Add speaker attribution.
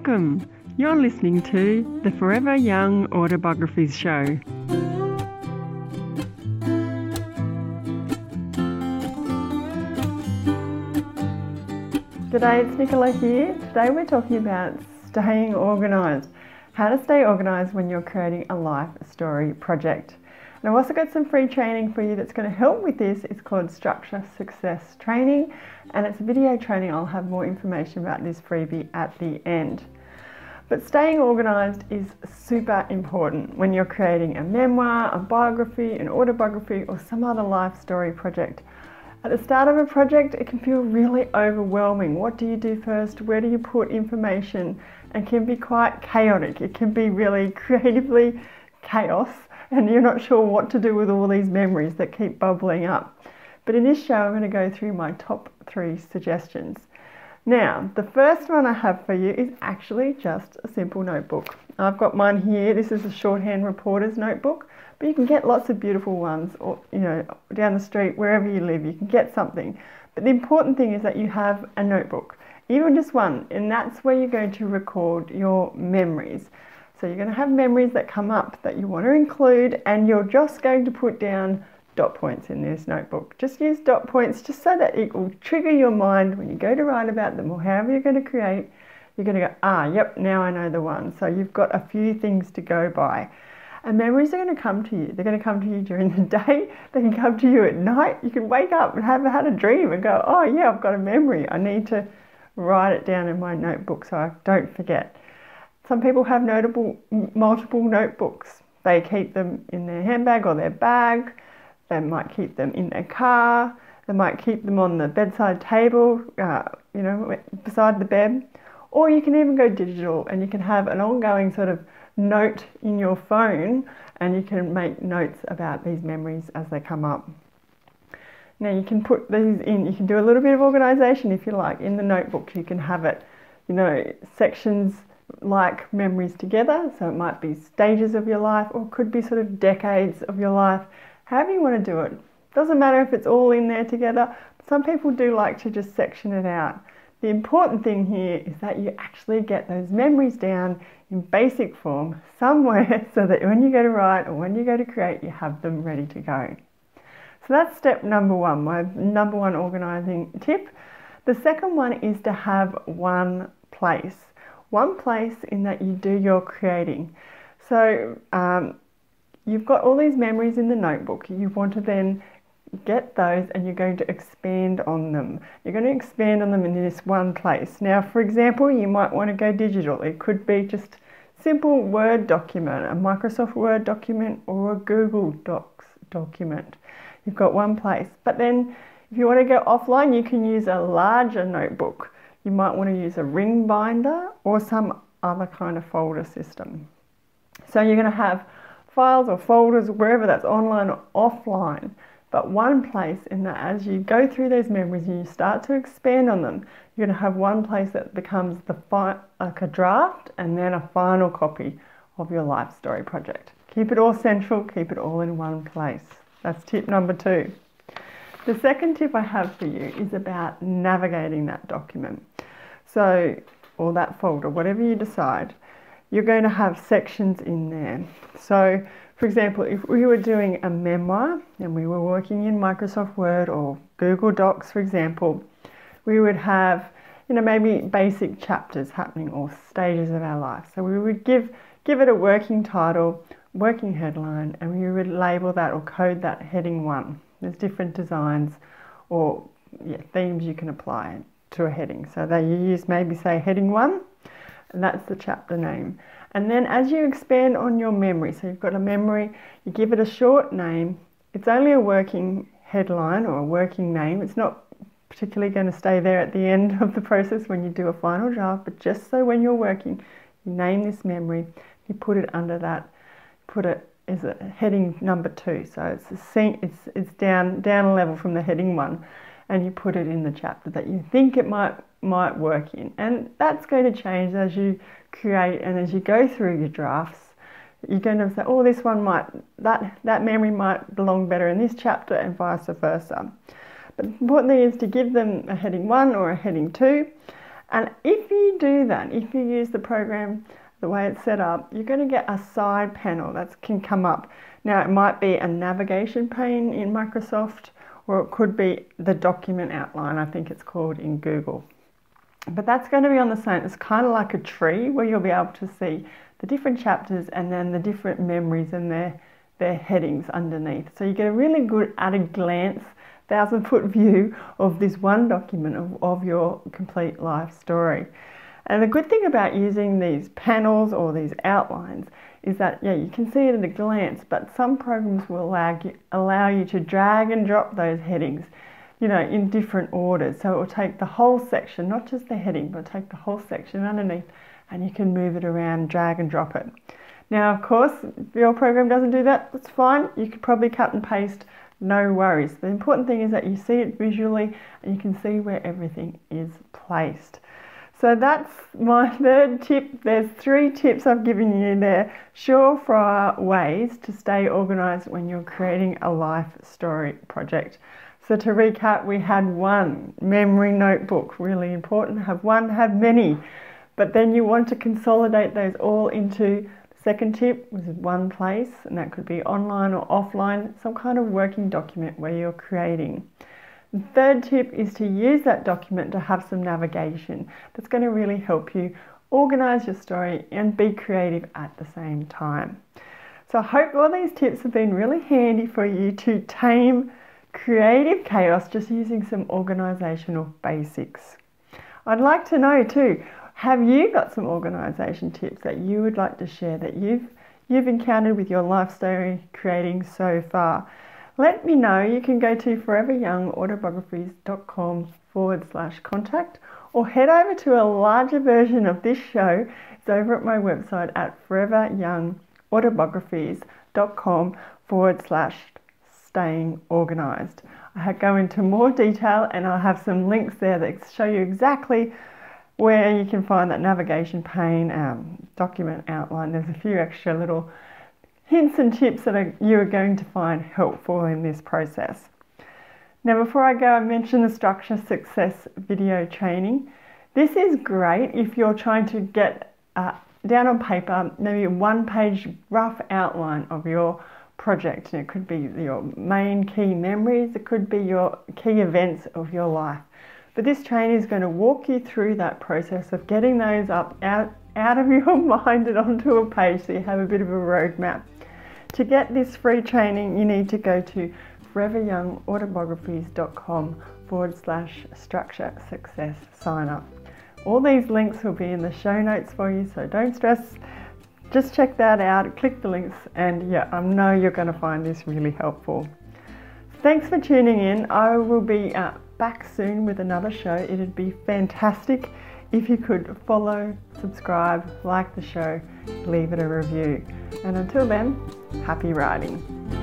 Speaker 1: Welcome! You're listening to the Forever Young Autobiographies Show. G'day, it's Nicola here. Today we're talking about staying organised. How to stay organised when you're creating a life story project. And I've also got some free training for you that's going to help with this. It's called Structure Success Training and it's a video training. I'll have more information about this freebie at the end. But staying organised is super important when you're creating a memoir, a biography, an autobiography, or some other life story project. At the start of a project, it can feel really overwhelming. What do you do first? Where do you put information? And can be quite chaotic. It can be really creatively chaos and you're not sure what to do with all these memories that keep bubbling up. But in this show, I'm going to go through my top three suggestions. Now, the first one I have for you is actually just a simple notebook. I've got mine here. This is a shorthand reporter's notebook, but you can get lots of beautiful ones, or you know, down the street, wherever you live, you can get something. But the important thing is that you have a notebook, even just one, and that's where you're going to record your memories. So you're going to have memories that come up that you want to include, and you're just going to put down dot points in this notebook. Just use dot points just so that it will trigger your mind when you go to write about them or however you're going to create. You're going to go, ah, yep, now I know the one. So you've got a few things to go by. And memories are going to come to you. They're going to come to you during the day. They can come to you at night. You can wake up and have had a dream and go, oh, yeah, I've got a memory. I need to write it down in my notebook so I don't forget. Some people have notable multiple notebooks. They keep them in their handbag or their bag. They might keep them in their car. They might keep them on the bedside table, uh, you know, beside the bed. Or you can even go digital and you can have an ongoing sort of note in your phone and you can make notes about these memories as they come up. Now you can put these in, you can do a little bit of organisation if you like. In the notebook you can have it, you know, sections like memories together. So it might be stages of your life or could be sort of decades of your life, however you want to do it. Doesn't matter if it's all in there together. Some people do like to just section it out. The important thing here is that you actually get those memories down in basic form somewhere so that when you go to write or when you go to create, you have them ready to go. So that's step number one, my number one organising tip. The second one is to have one place one place in that you do your creating. So um, you've got all these memories in the notebook. You want to then get those and you're going to expand on them. You're going to expand on them in this one place. Now, for example, you might want to go digital. It could be just simple Word document, a Microsoft Word document, or a Google Docs document. You've got one place. But then if you want to go offline, you can use a larger notebook you might want to use a ring binder or some other kind of folder system. So you're going to have files or folders wherever that's online or offline, but one place in that as you go through those memories and you start to expand on them, you're going to have one place that becomes the like a draft and then a final copy of your life story project. Keep it all central, keep it all in one place. That's tip number two. The second tip I have for you is about navigating that document. So, or that folder, whatever you decide, you're going to have sections in there. So, for example, if we were doing a memoir and we were working in Microsoft Word or Google Docs, for example, we would have, you know, maybe basic chapters happening or stages of our life. So we would give give it a working title, working headline, and we would label that or code that heading one. There's different designs or yeah, themes you can apply to a heading. So that you use maybe say heading one, and that's the chapter name. And then as you expand on your memory, so you've got a memory, you give it a short name. It's only a working headline or a working name. It's not particularly going to stay there at the end of the process when you do a final draft, but just so when you're working, you name this memory, you put it under that, put it is a heading number two. So it's a, it's it's down down a level from the heading one, and you put it in the chapter that you think it might might work in, and that's going to change as you create and as you go through your drafts. You're going to say, oh, this one might that that memory might belong better in this chapter, and vice versa. But the important thing is to give them a heading one or a heading two, And if you do that, if you use the program the way it's set up, you're going to get a side panel that can come up. Now, it might be a navigation pane in Microsoft, or it could be the document outline, I think it's called in Google. But that's going to be on the same, it's kind of like a tree where you'll be able to see the different chapters and then the different memories and their, their headings underneath. So you get a really good at a glance, thousand foot view of this one document of, of your complete life story. And the good thing about using these panels or these outlines is that, yeah, you can see it at a glance, but some programs will allow you, allow you to drag and drop those headings, you know, in different orders. So it will take the whole section, not just the heading, but take the whole section underneath and you can move it around, drag and drop it. Now, of course, if your program doesn't do that, that's fine. You could probably cut and paste, no worries. The important thing is that you see it visually and you can see where everything is placed. So that's my third tip. There's three tips I've given you there. Surefire ways to stay organized when you're creating a life story project. So to recap, we had one memory notebook, really important. Have one, have many. But then you want to consolidate those all into second tip was one place, and that could be online or offline, some kind of working document where you're creating. The third tip is to use that document to have some navigation. That's going to really help you organize your story and be creative at the same time. So I hope all these tips have been really handy for you to tame creative chaos just using some organizational basics. I'd like to know too, have you got some organization tips that you would like to share that you've you've encountered with your life story creating so far? Let me know. You can go to foreveryoungautobiographies.com forward slash contact or head over to a larger version of this show. It's over at my website at foreveryoungautobiographies.com forward slash staying organized. I go into more detail and I'll have some links there that show you exactly where you can find that navigation pane, um, document outline. There's a few extra little hints and tips that are, you are going to find helpful in this process. Now, before I go, I mentioned the structure success video training. This is great if you're trying to get uh, down on paper maybe a one page rough outline of your project. And it could be your main key memories, it could be your key events of your life. But this training is going to walk you through that process of getting those up out, out of your mind and onto a page so you have a bit of a roadmap. To get this free training, you need to go to foreveryoungautobiographies.com forward slash structure success sign up. All these links will be in the show notes for you, so don't stress. Just check that out, click the links, and yeah, I know you're going to find this really helpful. Thanks for tuning in. I will be uh, back soon with another show. It'd be fantastic if you could follow, subscribe, like the show, leave it a review. And until then, happy writing.